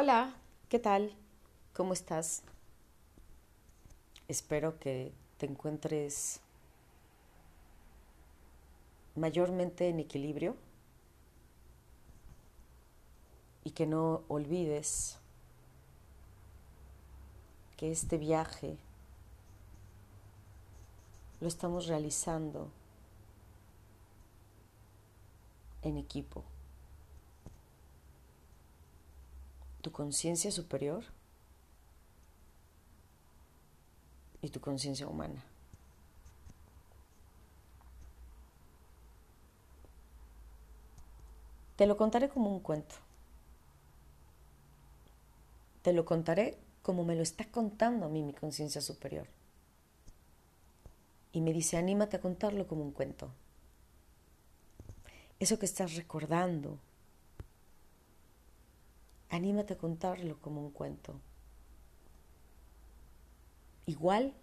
Hola, ¿qué tal? ¿Cómo estás? Espero que te encuentres mayormente en equilibrio y que no olvides que este viaje lo estamos realizando en equipo. Tu conciencia superior y tu conciencia humana. Te lo contaré como un cuento. Te lo contaré como me lo está contando a mí mi conciencia superior. Y me dice, anímate a contarlo como un cuento. Eso que estás recordando, anímate a contarlo como un cuento. Igual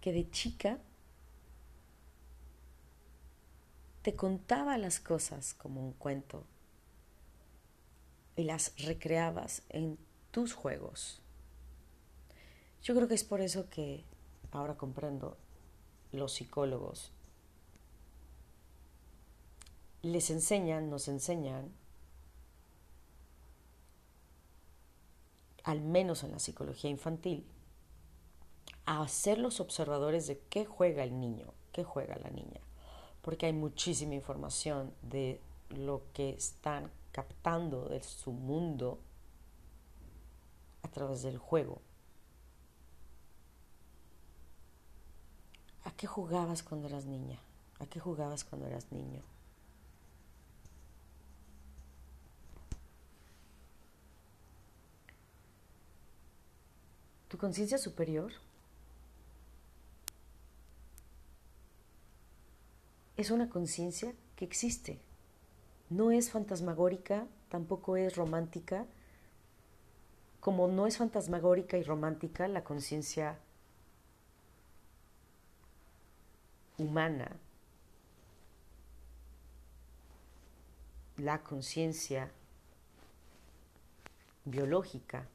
que de chica te contaba las cosas como un cuento y las recreabas en tus juegos. Yo creo que es por eso que ahora comprendo los psicólogos les enseñan, nos enseñan al menos en la psicología infantil, a ser los observadores de qué juega el niño, qué juega la niña, porque hay muchísima información de lo que están captando de su mundo a través del juego. ¿A qué jugabas cuando eras niña? ¿A qué jugabas cuando eras niño? Conciencia superior es una conciencia que existe. No es fantasmagórica, tampoco es romántica. Como no es fantasmagórica y romántica, la conciencia humana, la conciencia biológica,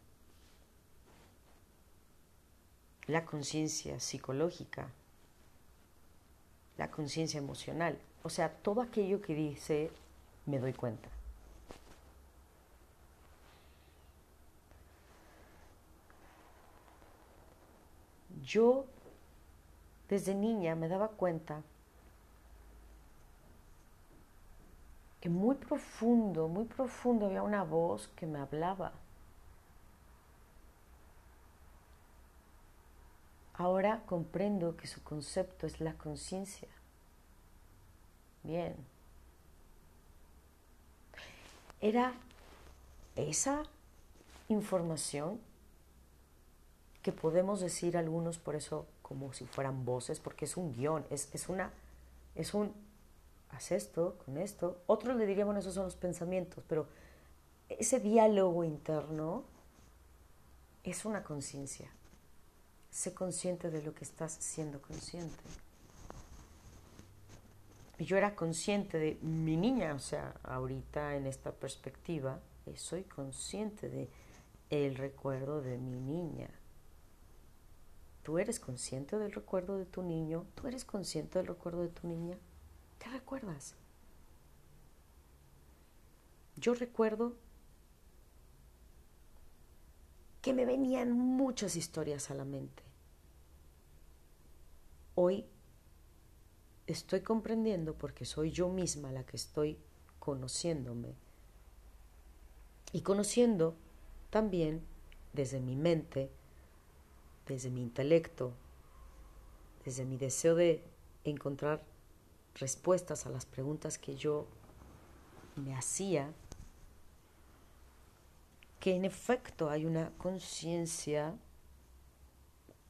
la conciencia psicológica, la conciencia emocional, o sea, todo aquello que dice me doy cuenta. Yo desde niña me daba cuenta que muy profundo, muy profundo había una voz que me hablaba Ahora comprendo que su concepto es la conciencia. Bien. Era esa información que podemos decir algunos por eso como si fueran voces, porque es un guion, es, es una, es un, haz esto con esto. Otros le dirían, bueno, esos son los pensamientos, pero ese diálogo interno es una conciencia. Sé consciente de lo que estás siendo consciente. Y yo era consciente de mi niña, o sea, ahorita en esta perspectiva, eh, soy consciente de el recuerdo de mi niña. ¿Tú eres consciente del recuerdo de tu niño? ¿Tú eres consciente del recuerdo de tu niña? ¿Qué recuerdas? Yo recuerdo que me venían muchas historias a la mente. Hoy estoy comprendiendo porque soy yo misma la que estoy conociéndome y conociendo también desde mi mente, desde mi intelecto, desde mi deseo de encontrar respuestas a las preguntas que yo me hacía que en efecto hay una conciencia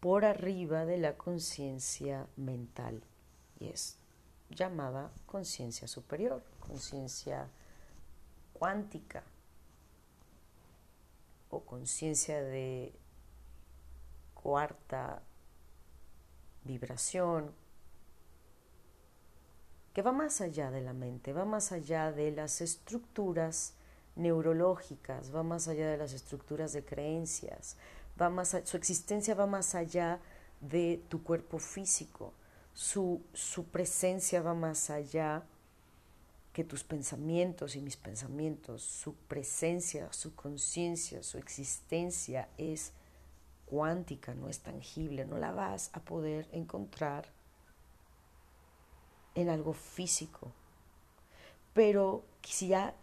por arriba de la conciencia mental. Y es llamada conciencia superior, conciencia cuántica o conciencia de cuarta vibración que va más allá de la mente, va más allá de las estructuras neurológicas, va más allá de las estructuras de creencias, va más su existencia va más allá de tu cuerpo físico, su, su presencia va más allá que tus pensamientos y mis pensamientos, su presencia, su conciencia, su existencia es cuántica, no es tangible, no la vas a poder encontrar en algo físico. Pero si, ya,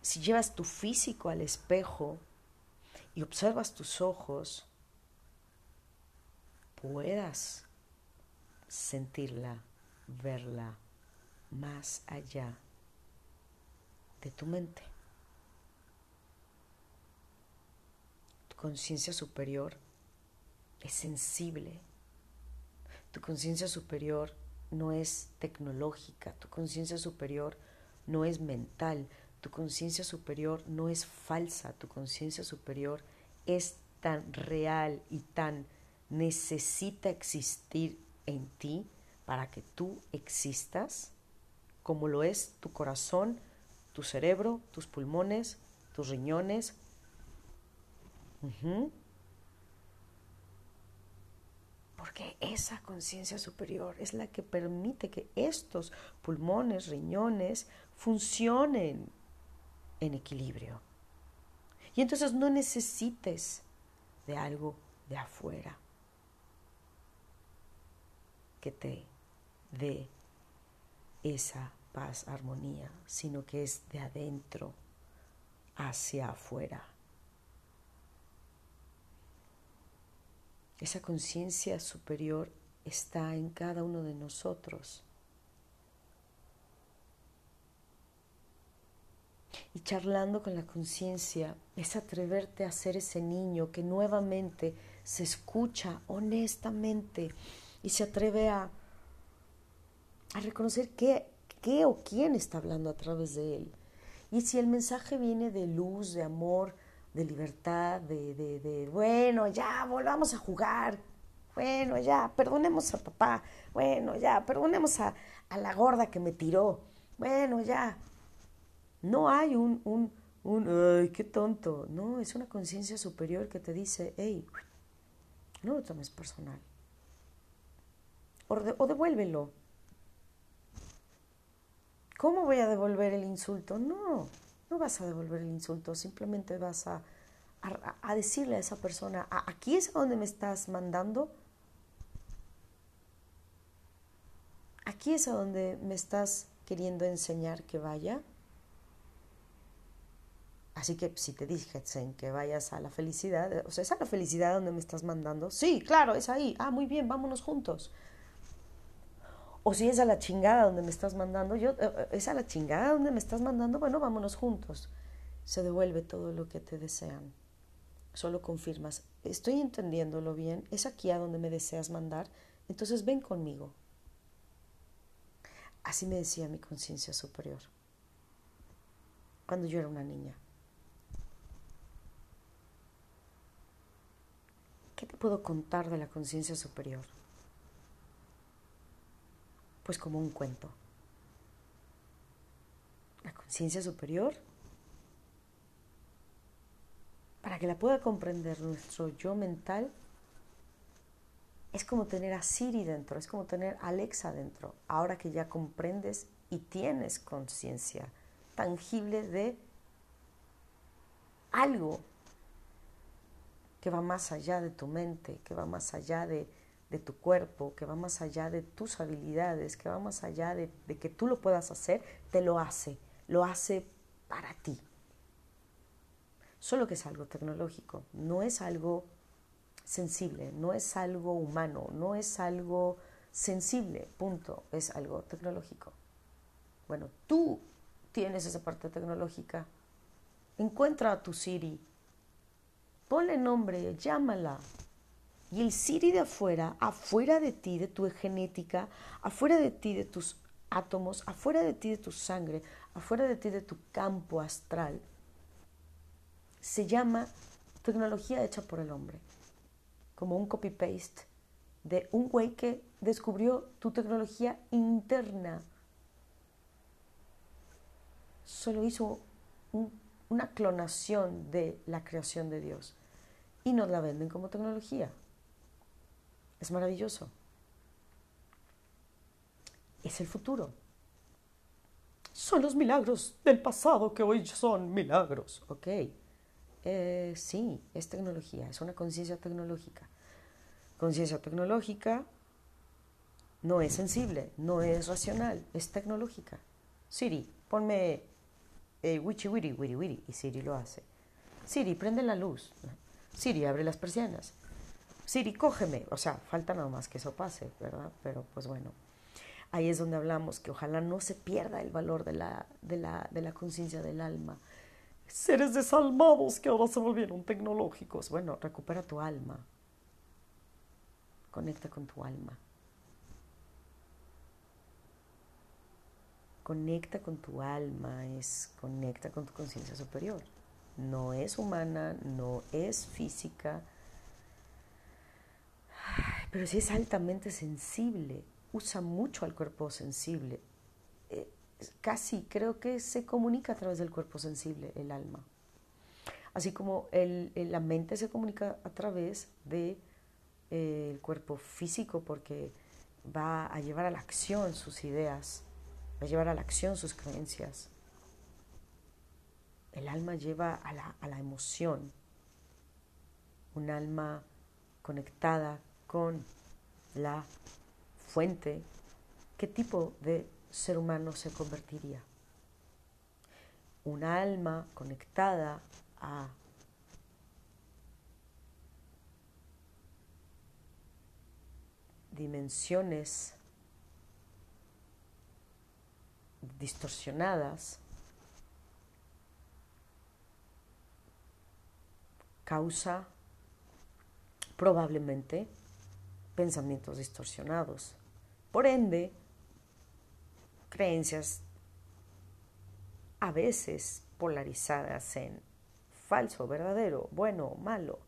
si llevas tu físico al espejo y observas tus ojos, puedas sentirla, verla más allá de tu mente. Tu conciencia superior es sensible. Tu conciencia superior no es tecnológica. Tu conciencia superior no es mental. Tu conciencia superior no es falsa. Tu conciencia superior es tan real y tan necesita existir en ti para que tú existas como lo es tu corazón, tu cerebro, tus pulmones, tus riñones. Porque esa conciencia superior es la que permite que estos pulmones, riñones, funcionen en equilibrio. Y entonces no necesites de algo de afuera que te dé esa paz, armonía, sino que es de adentro hacia afuera. Esa conciencia superior está en cada uno de nosotros. Y charlando con la conciencia es atreverte a ser ese niño que nuevamente se escucha honestamente y se atreve a a reconocer qué, qué o quién está hablando a través de él. Y si el mensaje viene de luz, de amor, de libertad, de, de, bueno, ya, volvamos a jugar, bueno, ya, perdonemos a papá, bueno, ya, perdonemos a, a la gorda que me tiró, bueno, ya. No hay un, un, un, ay, qué tonto, no, es una conciencia superior que te dice, hey, no lo tomes personal. O, devuélvelo, ¿Cómo voy a devolver el insulto? No, no vas a devolver el insulto, simplemente vas a, a, decirle a esa persona, aquí es a donde me estás mandando, aquí es a donde me estás queriendo enseñar que vaya. Así que si te dicen que vayas a la felicidad, o sea, ¿es a la felicidad donde me estás mandando? Sí, claro, es ahí. Ah, muy bien, vámonos juntos. O si es a la chingada donde me estás mandando, yo, eh, eh, es a la chingada donde me estás mandando, bueno, vámonos juntos. Se devuelve todo lo que te desean. Solo confirmas, estoy entendiéndolo bien, es aquí a donde me deseas mandar, entonces ven conmigo. Así me decía mi conciencia superior, cuando yo era una niña. ¿Qué te puedo contar de la conciencia superior? pues como un cuento. La conciencia superior, para que la pueda comprender nuestro yo mental, es como tener a Siri dentro, es como tener a Alexa dentro, ahora que ya comprendes y tienes conciencia tangible de algo que va más allá de tu mente, que va más allá de de tu cuerpo, que va más allá de tus habilidades, que va más allá de, que tú lo puedas hacer, te lo hace, lo hace para ti. Solo que es algo tecnológico, no es algo sensible, no es algo humano, no es algo sensible, punto, es algo tecnológico. Bueno, tú tienes esa parte tecnológica. Encuentra a tu Siri, ponle nombre, llámala, y el Siri de afuera, afuera de ti, de tu genética, afuera de ti, de tus átomos, afuera de ti, de tu sangre, afuera de ti, de tu campo astral, se llama tecnología hecha por el hombre, como un copy-paste de un güey que descubrió tu tecnología interna. Solo hizo una clonación de la creación de Dios y nos la venden como tecnología. Es maravilloso. Es el futuro. Son los milagros del pasado que hoy son milagros. Ok. Eh, sí, es tecnología, es una conciencia tecnológica. Conciencia tecnológica no es sensible, no es racional, es tecnológica. Siri, ponme eh, wichi wiri, wiri wiri, y Siri lo hace. Siri, prende la luz. Siri, abre las persianas. Siri, cógeme. O sea, falta nada más que eso pase, ¿verdad? Pero pues bueno, ahí es donde hablamos que ojalá no se pierda el valor de la, de la, de la conciencia del alma. Seres desalmados que ahora se volvieron tecnológicos. Bueno, recupera tu alma. Conecta con tu alma. Conecta con tu alma, es conecta con tu conciencia superior. No es humana, no es física, pero sí es altamente sensible, usa mucho al cuerpo sensible. Eh, casi creo que se comunica a través del cuerpo sensible, el alma. Así como la mente se comunica a través del de, eh, cuerpo físico porque va a llevar a la acción sus ideas a llevar a la acción sus creencias. El alma lleva a la, a la emoción, un alma conectada con la fuente, ¿qué tipo de ser humano se convertiría? Un alma conectada a dimensiones distorsionadas causa probablemente pensamientos distorsionados. Por ende, creencias a veces polarizadas en falso, verdadero, bueno, malo.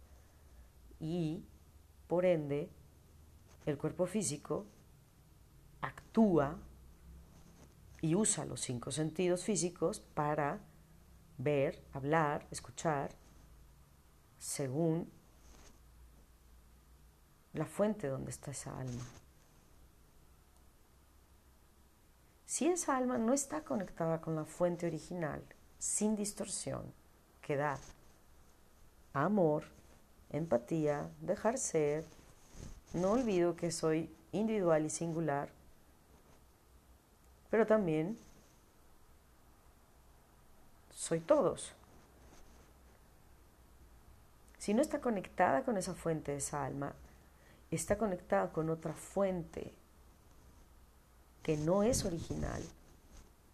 Y, por ende, el cuerpo físico actúa y usa los cinco sentidos físicos para ver, hablar, escuchar, según la fuente donde está esa alma. Si esa alma no está conectada con la fuente original, sin distorsión, que da amor, empatía, dejar ser, no olvido que soy individual y singular, pero también soy todos. Si no está conectada con esa fuente, esa alma, está conectada con otra fuente que no es original,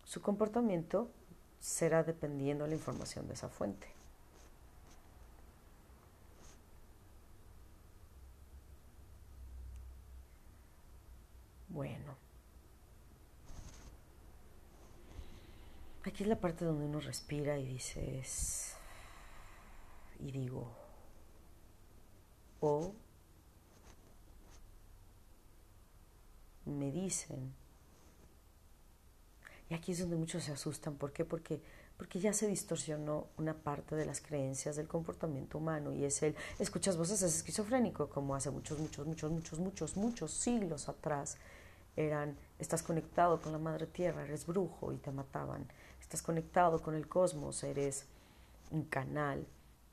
su comportamiento será dependiendo de la información de esa fuente. Bueno. Aquí es la parte donde uno respira y dices, y digo, o me dicen. Y aquí es donde muchos se asustan. ¿Por qué? Porque, porque ya se distorsionó una parte de las creencias del comportamiento humano y es el, escuchas voces, es esquizofrénico, como hace muchos, muchos, muchos, muchos, muchos, muchos siglos atrás eran, estás conectado con la madre tierra, eres brujo y te mataban estás conectado con el cosmos, eres un canal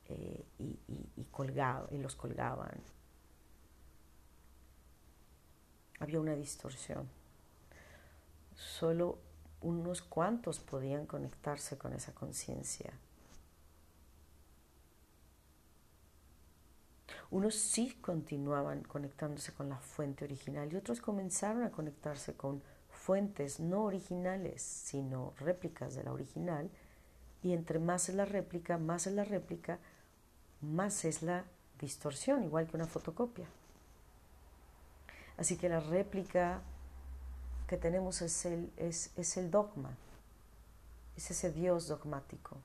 eh, y, y los colgaban. Había una distorsión. Solo unos cuantos podían conectarse con esa conciencia. Unos sí continuaban conectándose con la fuente original y otros comenzaron a conectarse con fuentes no originales, sino réplicas de la original, y entre más es la réplica, más es la réplica, más es la distorsión, igual que una fotocopia. Así que la réplica que tenemos es el, es, es el dogma, es ese Dios dogmático.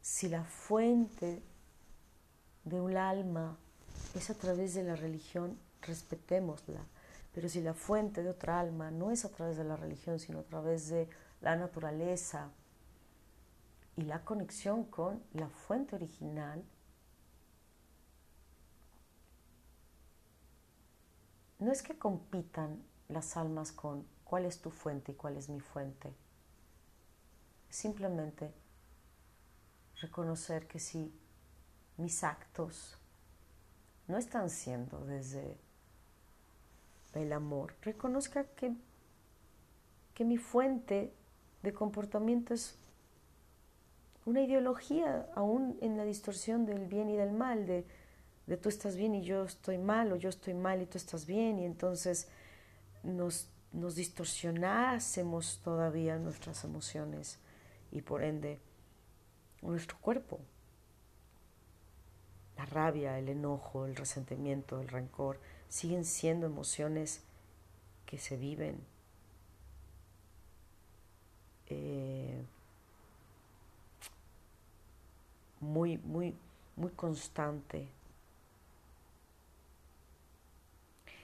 Si la fuente de un alma es a través de la religión, respetémosla, Pero si la fuente de otra alma no es a través de la religión, sino a través de la naturaleza y la conexión con la fuente original, no es que compitan las almas con cuál es tu fuente y cuál es mi fuente. Simplemente reconocer que si mis actos no están siendo desde el amor, reconozca que, que mi fuente de comportamiento es una ideología aún en la distorsión del bien y del mal, de, de tú estás bien y yo estoy mal, o yo estoy mal y tú estás bien, y entonces nos, nos distorsionásemos todavía nuestras emociones y por ende nuestro cuerpo. La rabia, el enojo, el resentimiento, el rencor siguen siendo emociones que se viven eh, muy, muy, muy constante.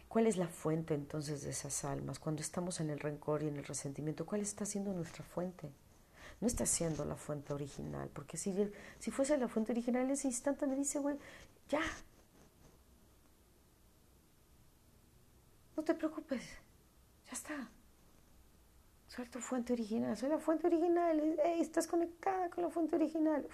¿Cuál es la fuente entonces de esas almas? Cuando estamos en el rencor y en el resentimiento, ¿cuál está siendo nuestra fuente? no está siendo la fuente original, porque si, si fuese la fuente original, en ese instante me dice, güey, ya, no te preocupes, ya está. Soy tu fuente original, soy la fuente original, estás conectada con la fuente original.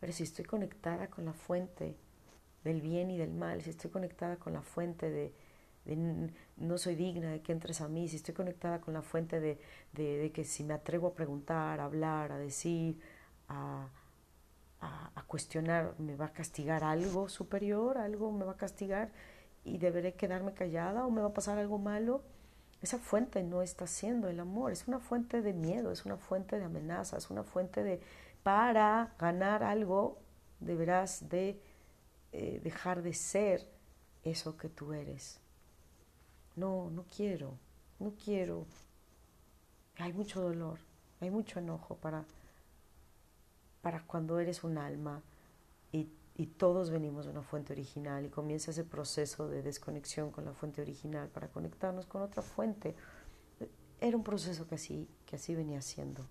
Pero si estoy conectada con la fuente del bien y del mal, si estoy conectada con la fuente de, no soy digna de que entres a mí, si estoy conectada con la fuente de, de, que si me atrevo a preguntar, a hablar, a decir, a, a, cuestionar, me va a castigar algo superior, algo me va a castigar y deberé quedarme callada o me va a pasar algo malo. Esa fuente no está siendo el amor, es una fuente de miedo, es una fuente de amenaza, es una fuente de para ganar algo deberás de eh, dejar de ser eso que tú eres. No, no quiero, no quiero. Hay mucho dolor, hay mucho enojo para, para cuando eres un alma y, y todos venimos de una fuente original y comienza ese proceso de desconexión con la fuente original para conectarnos con otra fuente. Era un proceso que así, que así venía siendo.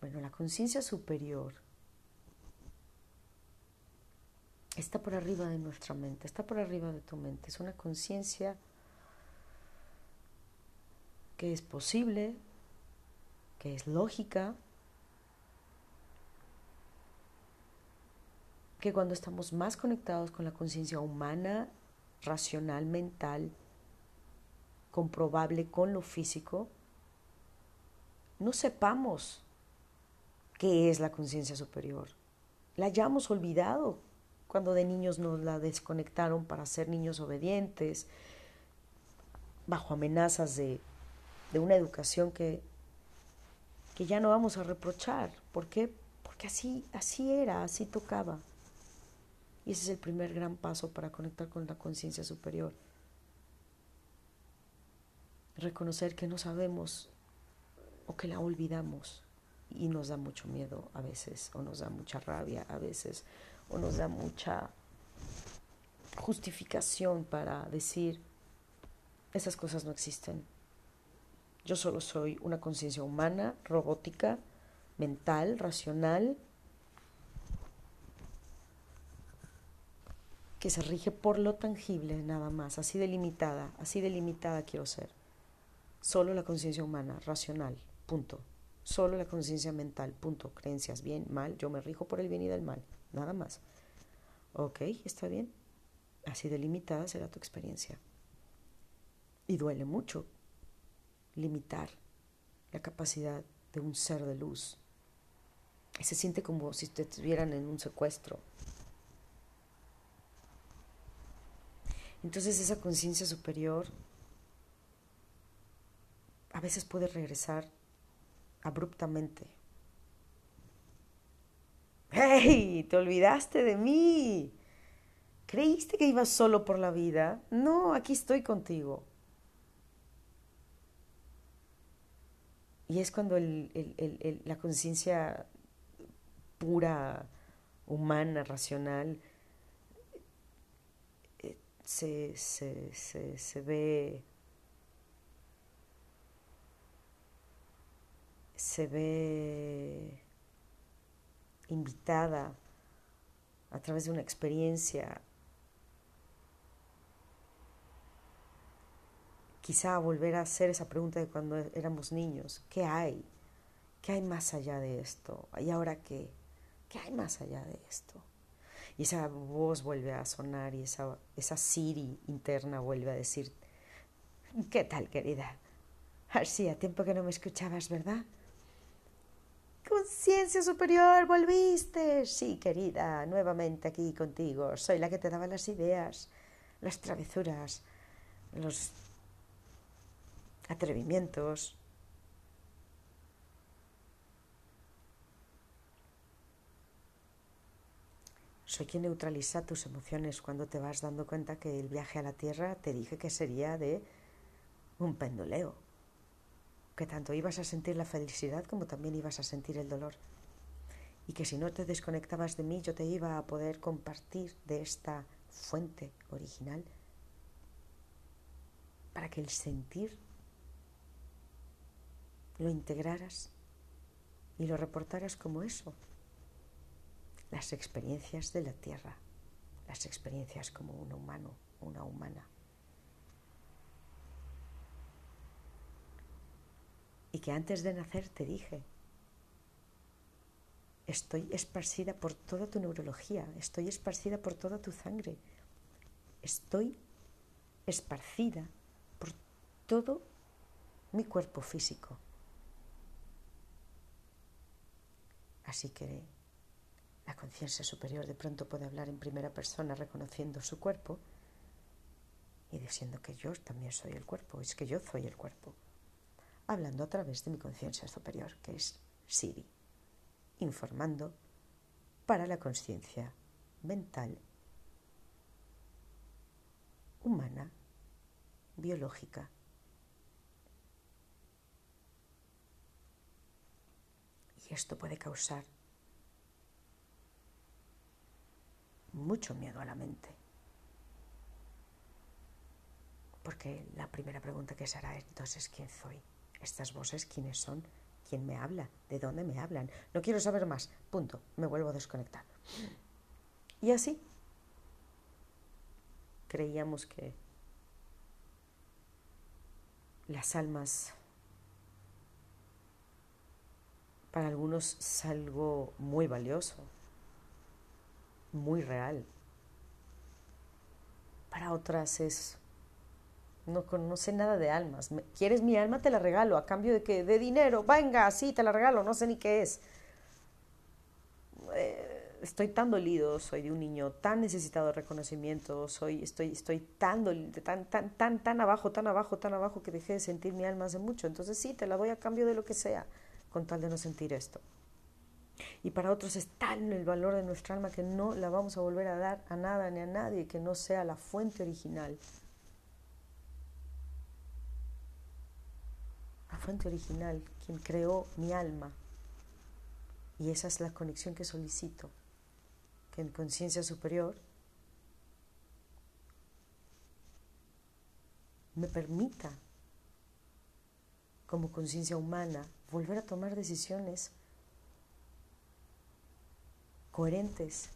Bueno, la conciencia superior está por arriba de nuestra mente, está por arriba de tu mente. Es una conciencia que es posible, que es lógica, que cuando estamos más conectados con la conciencia humana, racional, mental, comprobable con lo físico, no sepamos qué es la conciencia superior. La hayamos olvidado cuando de niños nos la desconectaron para ser niños obedientes, bajo amenazas de, una educación que, que ya no vamos a reprochar. ¿Por qué? Porque así, así era, así tocaba. Y ese es el primer gran paso para conectar con la conciencia superior. Reconocer que no sabemos o que la olvidamos y nos da mucho miedo a veces, o nos da mucha rabia a veces, o nos da mucha justificación para decir, esas cosas no existen. Yo solo soy una conciencia humana, robótica, mental, racional, que se rige por lo tangible nada más, así delimitada, así delimitada quiero ser. Solo la conciencia humana, racional, punto. Solo la conciencia mental, punto. Creencias, bien, mal, yo me rijo por el bien y del mal nada más. Ok, está bien. Así delimitada será tu experiencia. Y duele mucho limitar la capacidad de un ser de luz. Se siente como si te estuvieran en un secuestro. Entonces esa conciencia superior a veces puede regresar abruptamente ¡Hey! Te olvidaste de mí. ¿Creíste que ibas solo por la vida? No, aquí estoy contigo. Y es cuando la conciencia pura, humana, racional, eh, se, se, se, se ve se ve invitada a través de una experiencia quizá volver a hacer esa pregunta de cuando éramos niños, ¿qué hay? ¿Qué hay más allá de esto? ¿Y ahora qué? ¿Qué hay más allá de esto? Y esa voz vuelve a sonar y esa, esa Siri interna vuelve a decir, ¿qué tal querida? Hacía tiempo que no me escuchabas, ¿verdad? Conciencia superior, volviste. Sí, querida, nuevamente aquí contigo. Soy la que te daba las ideas, las travesuras, los atrevimientos. Soy quien neutraliza tus emociones cuando te vas dando cuenta que el viaje a la Tierra te dije que sería de un penduleo, que tanto ibas a sentir la felicidad como también ibas a sentir el dolor, y que si no te desconectabas de mí yo te iba a poder compartir de esta fuente original para que el sentir lo integraras y lo reportaras como eso. Las experiencias de la tierra, las experiencias como un humano, una humana. Y que antes de nacer te dije, estoy esparcida por toda tu neurología, estoy esparcida por toda tu sangre, estoy esparcida por todo mi cuerpo físico. Así que la conciencia superior de pronto puede hablar en primera persona reconociendo su cuerpo y diciendo que yo también soy el cuerpo, es que yo soy el cuerpo, hablando a través de mi conciencia superior, que es Siri, informando para la conciencia mental, humana, biológica, Y esto puede causar mucho miedo a la mente. Porque la primera pregunta que se hará es entonces, ¿quién soy? ¿Estas voces quiénes son? ¿Quién me habla? ¿De dónde me hablan? No quiero saber más. Punto. Me vuelvo a desconectar. Y así creíamos que las almas para algunos es algo muy valioso, muy real. Para otras es, no conoce nada de almas. ¿Quieres mi alma? Te la regalo. ¿A cambio de que De dinero. Venga, sí, te la regalo. No sé ni qué es. Eh, estoy tan dolido, soy de un niño tan necesitado de reconocimiento, soy, estoy, estoy tan, tan, tan, tan, tan abajo, tan abajo, tan abajo que dejé de sentir mi alma hace mucho. Entonces sí, te la doy a cambio de lo que sea con tal de no sentir esto. Y para otros es tal el valor de nuestra alma que no la vamos a volver a dar a nada ni a nadie que no sea la fuente original. La fuente original, quien creó mi alma. Y esa es la conexión que solicito, que en conciencia superior me permita, como conciencia humana, volver a tomar decisiones coherentes.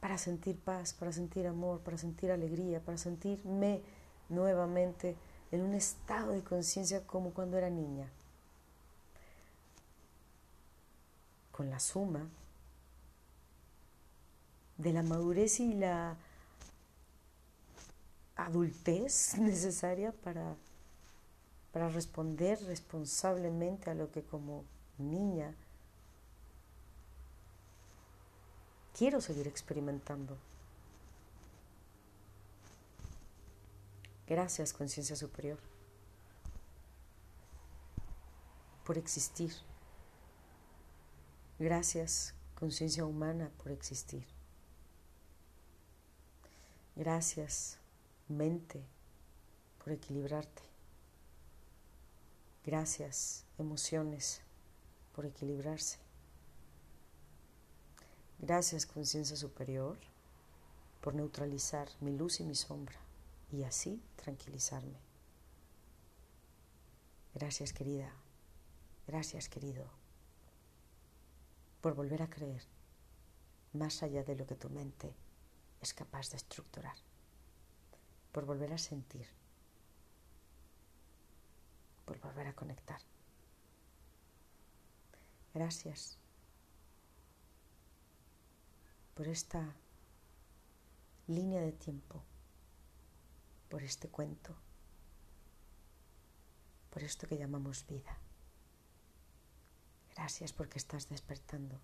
Para sentir paz, para sentir amor, para sentir alegría, para sentirme nuevamente en un estado de conciencia como cuando era niña. Con la suma de la madurez y la adultez necesaria para, para responder responsablemente a lo que como niña quiero seguir experimentando. Gracias, conciencia superior, por existir. Gracias, conciencia humana, por existir. Gracias, mente, por equilibrarte. Gracias, emociones, por equilibrarse. Gracias, conciencia superior, por neutralizar mi luz y mi sombra y así tranquilizarme. Gracias, querida. Gracias, querido, por volver a creer más allá de lo que tu mente es capaz de estructurar, por volver a sentir, por volver a conectar. Gracias por esta línea de tiempo, por este cuento, por esto que llamamos vida. Gracias porque estás despertando.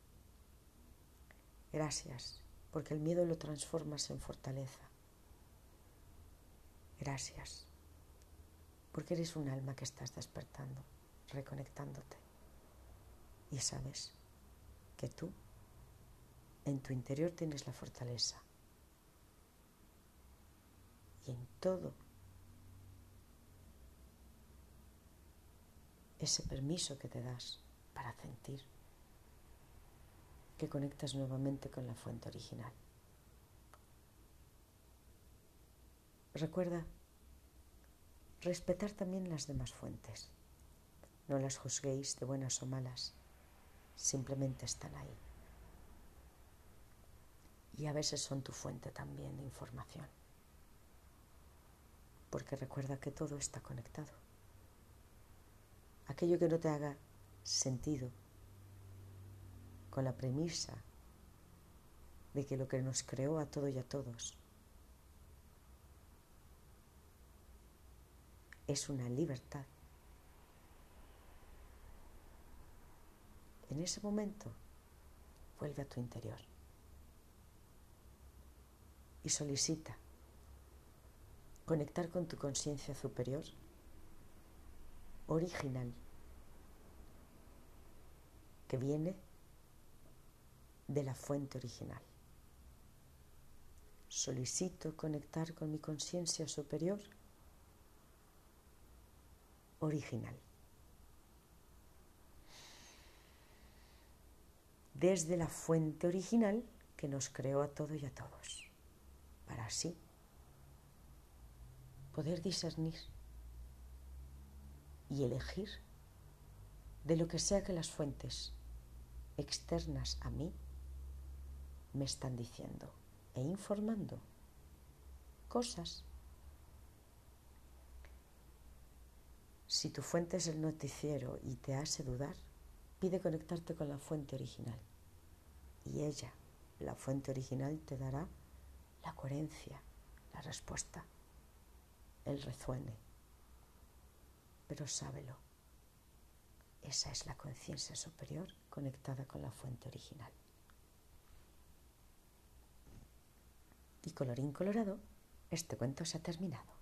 Gracias porque el miedo lo transformas en fortaleza. Gracias porque eres un alma que estás despertando, reconectándote. Y sabes que tú en tu interior tienes la fortaleza. Y en todo ese permiso que te das para sentir que conectas nuevamente con la fuente original. Recuerda respetar también las demás fuentes. No las juzguéis de buenas o malas, simplemente están ahí y a veces son tu fuente también de información. Porque recuerda que todo está conectado. Aquello que no te haga sentido con la premisa de que lo que nos creó a todos y a todos es una libertad. En ese momento vuelve a tu interior y solicita conectar con tu conciencia superior original que viene de la fuente original. Solicito conectar con mi conciencia superior original. Desde la fuente original que nos creó a todos y a todos para así poder discernir y elegir de lo que sea que las fuentes externas a mí me están diciendo e informando cosas. Si tu fuente es el noticiero y te hace dudar, pide conectarte con la fuente original y ella, la fuente original, te dará la coherencia, la respuesta, el resuene. Pero sábelo, esa es la conciencia superior conectada con la fuente original. Y colorín colorado, este cuento se ha terminado.